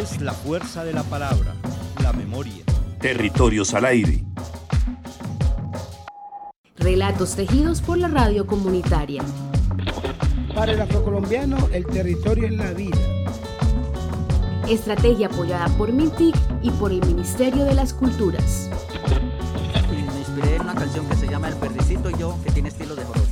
es la fuerza de la palabra, la memoria. Territorios al aire. Relatos tejidos por la radio comunitaria. Para el afrocolombiano, el territorio es la vida. Estrategia apoyada por MINTIC y por el Ministerio de las Culturas. Me inspiré en una canción que se llama El Perdicito y yo, que tiene estilo de joroba.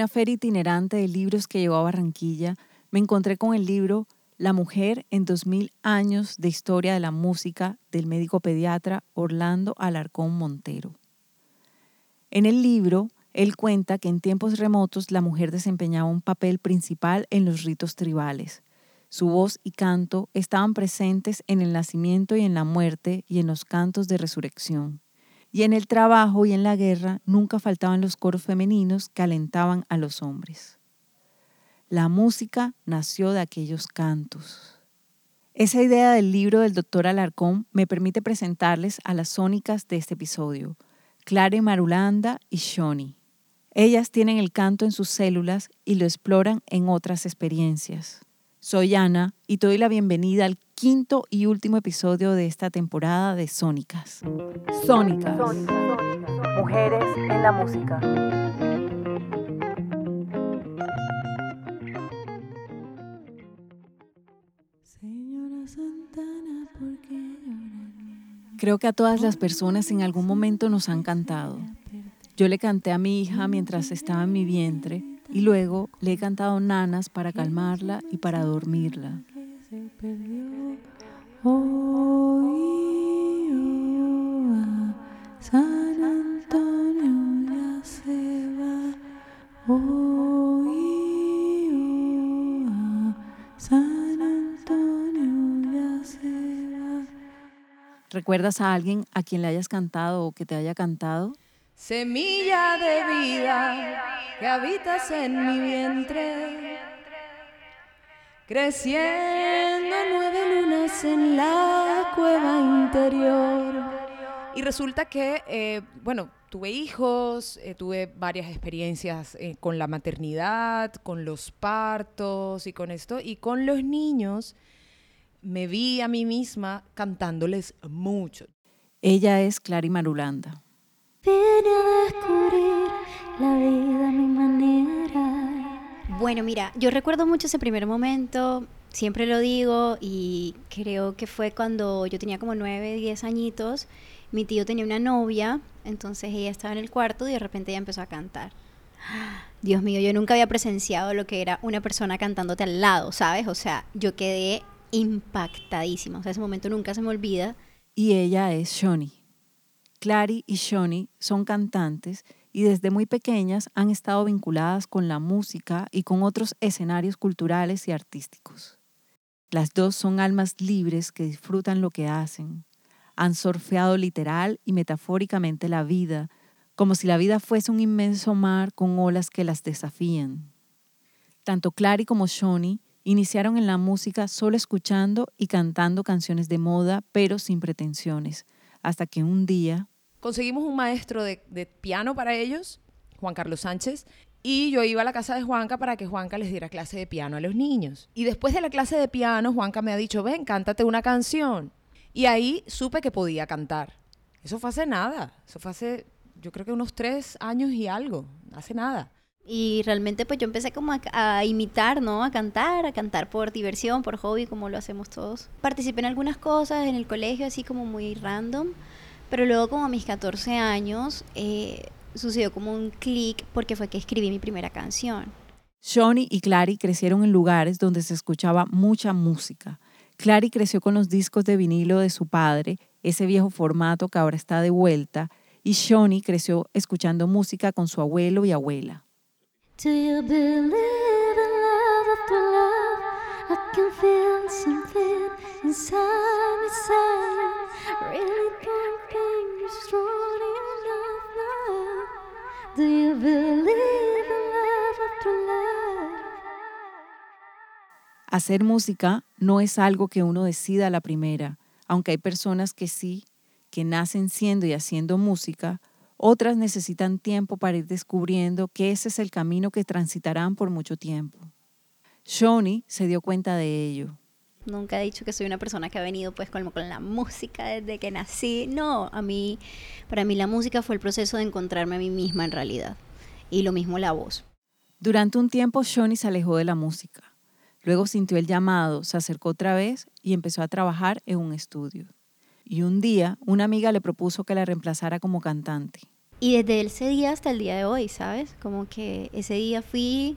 Una feria itinerante de libros que llegó a Barranquilla, me encontré con el libro La mujer en 2000 años de historia de la música del médico pediatra Orlando Alarcón Montero. En el libro, él cuenta que en tiempos remotos la mujer desempeñaba un papel principal en los ritos tribales. Su voz y canto estaban presentes en el nacimiento y en la muerte y en los cantos de resurrección. Y en el trabajo y en la guerra nunca faltaban los coros femeninos que alentaban a los hombres. La música nació de aquellos cantos. Esa idea del libro del doctor Alarcón me permite presentarles a las sónicas de este episodio, Clare Marulanda y Shoni. Ellas tienen el canto en sus células y lo exploran en otras experiencias. Soy Ana y te doy la bienvenida al quinto y último episodio de esta temporada de Sónicas. Sónicas. Mujeres en la música. Creo que a todas las personas en algún momento nos han cantado. Yo le canté a mi hija mientras estaba en mi vientre y luego le he cantado nanas para calmarla y para dormirla. ¿Recuerdas a alguien a quien le hayas cantado o que te haya cantado? Semilla de vida que habitas en mi vientre, creciendo nueve lunas en la cueva interior. Y resulta que, eh, bueno, tuve hijos, eh, tuve varias experiencias eh, con la maternidad, con los partos y con esto, y con los niños me vi a mí misma cantándoles mucho. Ella es Clary Marulanda. Vine a descubrir la vida a mi manera. Bueno, mira, yo recuerdo mucho ese primer momento, siempre lo digo, y creo que fue cuando yo tenía como 9, 10 añitos. Mi tío tenía una novia, entonces ella estaba en el cuarto y de repente ella empezó a cantar. Dios mío, yo nunca había presenciado lo que era una persona cantándote al lado, ¿sabes? O sea, yo quedé impactadísima. O sea, ese momento nunca se me olvida. Y ella es Shoni. Clary y Shoni son cantantes y desde muy pequeñas han estado vinculadas con la música y con otros escenarios culturales y artísticos. Las dos son almas libres que disfrutan lo que hacen. Han surfeado literal y metafóricamente la vida, como si la vida fuese un inmenso mar con olas que las desafían. Tanto Clary como Shoni iniciaron en la música solo escuchando y cantando canciones de moda, pero sin pretensiones, hasta que un día conseguimos un maestro de, piano para ellos, Juan Carlos Sánchez, y yo iba a la casa de Juanca para que Juanca les diera clase de piano a los niños. Y después de la clase de piano, Juanca me ha dicho, ven, cántate una canción. Y ahí supe que podía cantar. Eso fue hace nada, eso fue hace, yo creo que unos tres años y algo, hace nada. Y realmente pues yo empecé como a, imitar, ¿no? A cantar, a cantar por diversión, por hobby, como lo hacemos todos. Participé en algunas cosas en el colegio, así como muy random. Pero luego como a mis 14 años eh, sucedió como un clic porque fue que escribí mi primera canción. Shoni y Clary crecieron en lugares donde se escuchaba mucha música. Clary creció con los discos de vinilo de su padre, ese viejo formato que ahora está de vuelta, y Shoni creció escuchando música con su abuelo y abuela. Do Hacer música no es algo que uno decida a la primera, aunque hay personas que sí, que nacen siendo y haciendo música, Otras necesitan tiempo para ir descubriendo que ese es el camino que transitarán por mucho tiempo. Shoni se dio cuenta de ello. Nunca he dicho que soy una persona que ha venido pues con, con la música desde que nací. No, a mí, para mí la música fue el proceso de encontrarme a mí misma en realidad. Y lo mismo la voz. Durante un tiempo Shoni se alejó de la música. Luego sintió el llamado, se acercó otra vez y empezó a trabajar en un estudio. Y un día una amiga le propuso que la reemplazara como cantante. Y desde ese día hasta el día de hoy, ¿sabes? Como que ese día fui,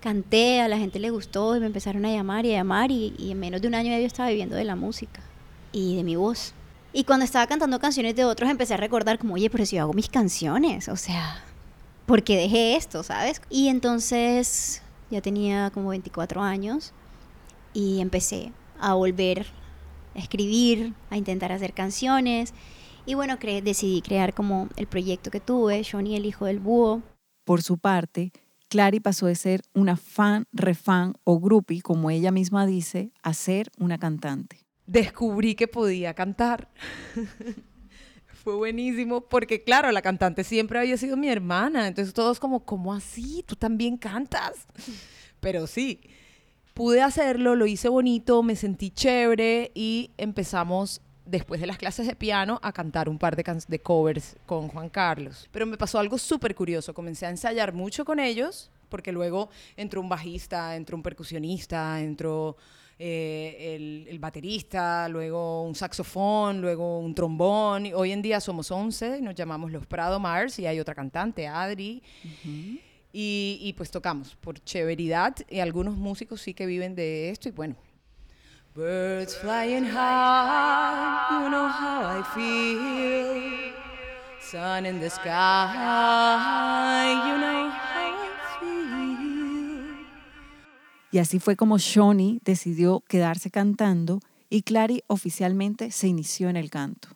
canté, a la gente le gustó y me empezaron a llamar y a llamar y, en menos de un año yo estaba viviendo de la música y de mi voz. Y cuando estaba cantando canciones de otros empecé a recordar como, oye, pero si yo hago mis canciones, o sea, ¿por qué dejé esto, sabes? Y entonces ya tenía como 24 años y empecé a volver a escribir, a intentar hacer canciones. Y bueno, decidí crear como el proyecto que tuve, Johnny el hijo del búho. Por su parte, Clary pasó de ser una fan, refan o groupie, como ella misma dice, a ser una cantante. Descubrí que podía cantar. Fue buenísimo porque, claro, la cantante siempre había sido mi hermana. Entonces todos como, ¿cómo así? ¿Tú también cantas? Pero sí, pude hacerlo, lo hice bonito, me sentí chévere y empezamos después de las clases de piano a cantar un par de, de covers con Juan Carlos. Pero me pasó algo súper curioso, comencé a ensayar mucho con ellos, porque luego entró un bajista, entró un percusionista, entró eh, el, el, baterista, luego un saxofón, luego un trombón. Y hoy en día somos 11, nos llamamos los Prado Mars y hay otra cantante, Adri. y, y pues tocamos por chéveridad y algunos músicos sí que viven de esto y bueno, Birds flying high, you know how I feel. Sun in the sky. Y así fue como Shawnee decidió quedarse cantando y Clary oficialmente se inició en el canto.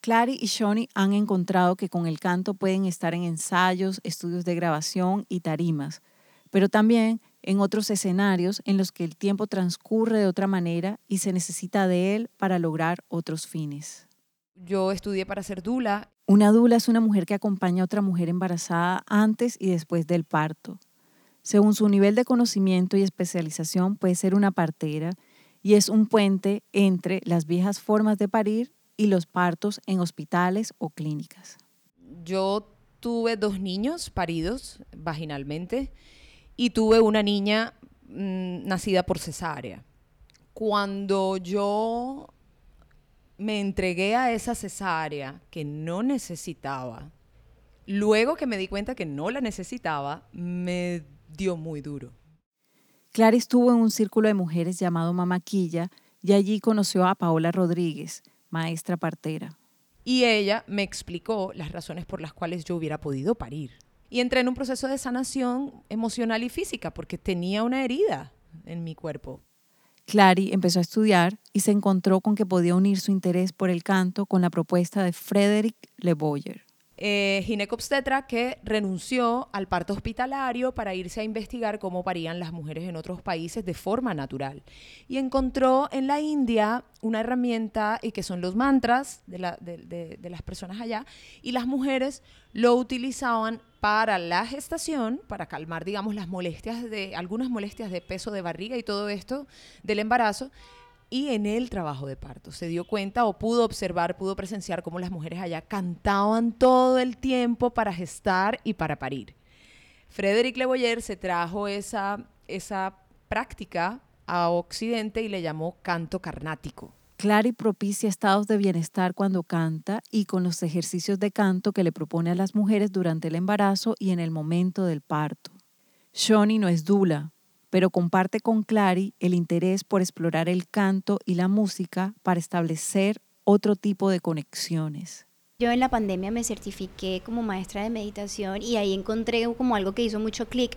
Clary y Shawnee han encontrado que con el canto pueden estar en ensayos, estudios de grabación y tarimas, pero también en otros escenarios en los que el tiempo transcurre de otra manera y se necesita de él para lograr otros fines. Yo estudié para ser dula. Una dula es una mujer que acompaña a otra mujer embarazada antes y después del parto. Según su nivel de conocimiento y especialización puede ser una partera y es un puente entre las viejas formas de parir y los partos en hospitales o clínicas. Yo tuve dos niños paridos vaginalmente y tuve una niña mm, nacida por cesárea. Cuando yo me entregué a esa cesárea que no necesitaba, luego que me di cuenta que no la necesitaba, me dio muy duro. Clara estuvo en un círculo de mujeres llamado Mamaquilla y allí conoció a Paola Rodríguez, maestra partera. Y ella me explicó las razones por las cuales yo hubiera podido parir y entré en un proceso de sanación emocional y física porque tenía una herida en mi cuerpo. Clary empezó a estudiar y se encontró con que podía unir su interés por el canto con la propuesta de Frederick Le Boyer eh, ginecobstetra que renunció al parto hospitalario para irse a investigar cómo parían las mujeres en otros países de forma natural. Y encontró en la India una herramienta y que son los mantras de, de las personas allá, y las mujeres lo utilizaban para la gestación, para calmar, digamos, las molestias de, algunas molestias de peso de barriga y todo esto del embarazo, y en el trabajo de parto. Se dio cuenta o pudo observar, pudo presenciar cómo las mujeres allá cantaban todo el tiempo para gestar y para parir. Frederick Leboyer se trajo esa, esa práctica a Occidente y le llamó canto carnático. Clary propicia estados de bienestar cuando canta y con los ejercicios de canto que le propone a las mujeres durante el embarazo y en el momento del parto. Shoni no es dula, pero comparte con Clary el interés por explorar el canto y la música para establecer otro tipo de conexiones. Yo en la pandemia me certifiqué como maestra de meditación y ahí encontré como algo que hizo mucho clic.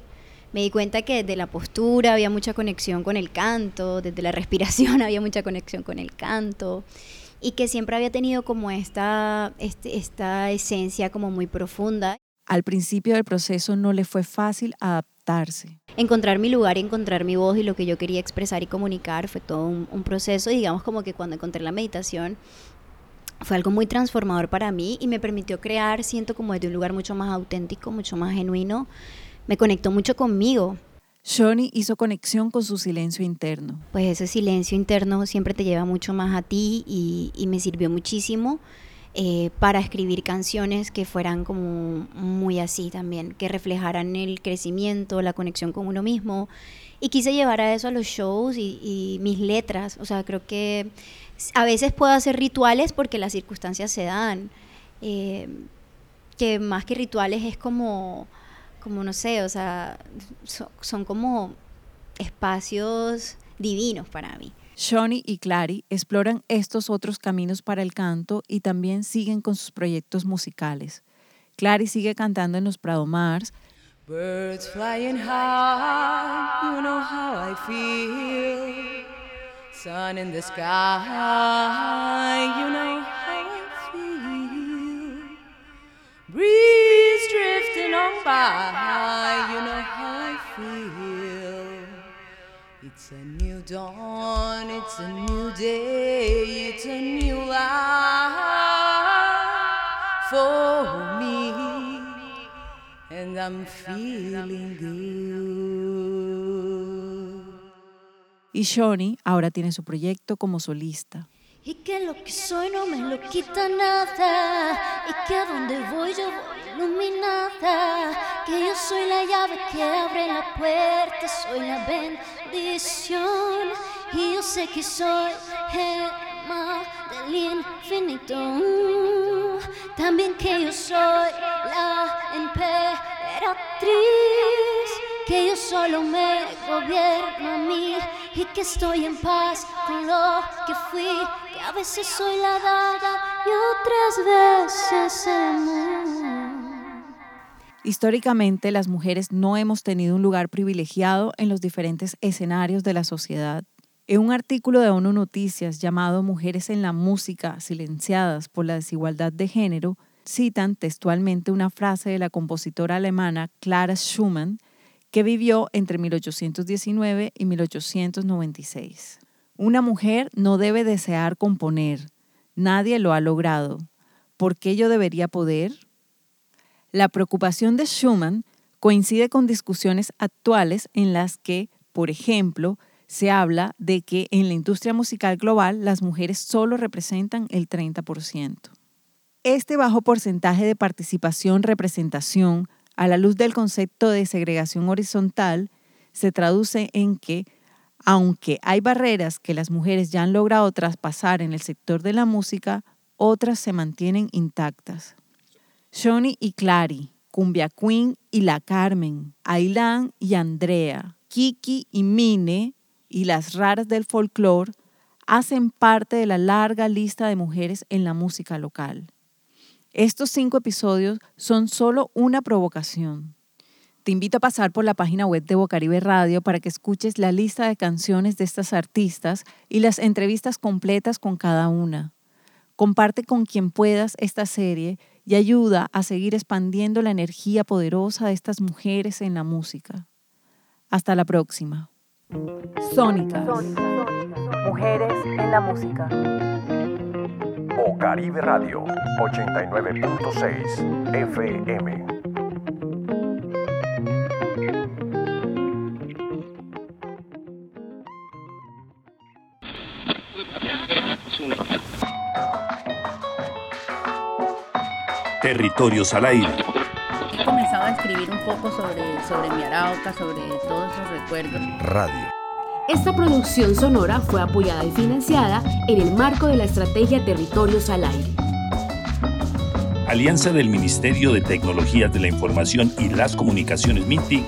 Me di cuenta que desde la postura había mucha conexión con el canto, desde la respiración había mucha conexión con el canto y que siempre había tenido como esta, este, esta esencia como muy profunda. Al principio del proceso no le fue fácil adaptarse. Encontrar mi lugar y encontrar mi voz y lo que yo quería expresar y comunicar fue todo un, proceso y digamos como que cuando encontré la meditación fue algo muy transformador para mí y me permitió crear, siento como desde un lugar mucho más auténtico, mucho más genuino. Me conectó mucho conmigo. Shoni hizo conexión con su silencio interno. Pues ese silencio interno siempre te lleva mucho más a ti y, y me sirvió muchísimo eh, para escribir canciones que fueran como muy así también, que reflejaran el crecimiento, la conexión con uno mismo. Y quise llevar a eso a los shows y, y mis letras. O sea, creo que a veces puedo hacer rituales porque las circunstancias se dan. Eh, que más que rituales es como, como no sé, o sea, son como espacios divinos para mí. Shawnee y Clary exploran estos otros caminos para el canto y también siguen con sus proyectos musicales. Clary sigue cantando en los Prado Mars. Birds flying high, you know how I feel. Sun in the sky, you know how I feel. Breeze drifting on by, you know how I feel. It's a new dawn, it's a new day, it's a new life for me. And I'm feeling good. Y Shawnee ahora tiene su proyecto como solista. Y que lo que soy no me lo quita nada. Y que a donde voy yo voy iluminada. Que yo soy la llave que abre la puerta. Soy la bendición. Y yo sé que soy gema del infinito. También que yo soy la emperatriz. Que yo solo me gobierno a mí. Y que estoy en paz con lo que fui. Que a veces soy la daga y otras veces el. Históricamente, las mujeres no hemos tenido un lugar privilegiado en los diferentes escenarios de la sociedad. En un artículo de ONU Noticias llamado Mujeres en la música silenciadas por la desigualdad de género, citan textualmente una frase de la compositora alemana Clara Schumann, que vivió entre 1819 y 1896. Una mujer no debe desear componer. Nadie lo ha logrado. ¿Por qué yo debería poder? La preocupación de Schumann coincide con discusiones actuales en las que, por ejemplo, se habla de que en la industria musical global las mujeres solo representan el 30%. Este bajo porcentaje de participación-representación, a la luz del concepto de segregación horizontal, se traduce en que, aunque hay barreras que las mujeres ya han logrado traspasar en el sector de la música, otras se mantienen intactas. Shoni y Clary, Cumbia Queen y La Carmen, Ailán y Andrea, Kiki y Mine y las raras del folclore hacen parte de la larga lista de mujeres en la música local. Estos cinco episodios son solo una provocación. Te invito a pasar por la página web de Bocaribe Radio para que escuches la lista de canciones de estas artistas y las entrevistas completas con cada una. Comparte con quien puedas esta serie y ayuda a seguir expandiendo la energía poderosa de estas mujeres en la música. Hasta la próxima. Sónicas. Mujeres en la música. O Caribe Radio 89.6 FM. Territorios al aire. A escribir un poco sobre, sobre mi Arauca, sobre todos esos recuerdos. Radio. Esta producción sonora fue apoyada y financiada en el marco de la estrategia Territorios al Aire. Alianza del Ministerio de Tecnologías de la Información y las Comunicaciones MINTIC,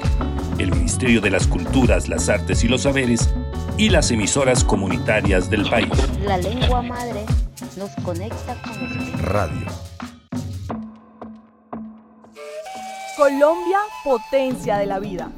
el Ministerio de las Culturas, las Artes y los Saberes y las emisoras comunitarias del país. La lengua madre nos conecta con Radio. Colombia, potencia de la vida.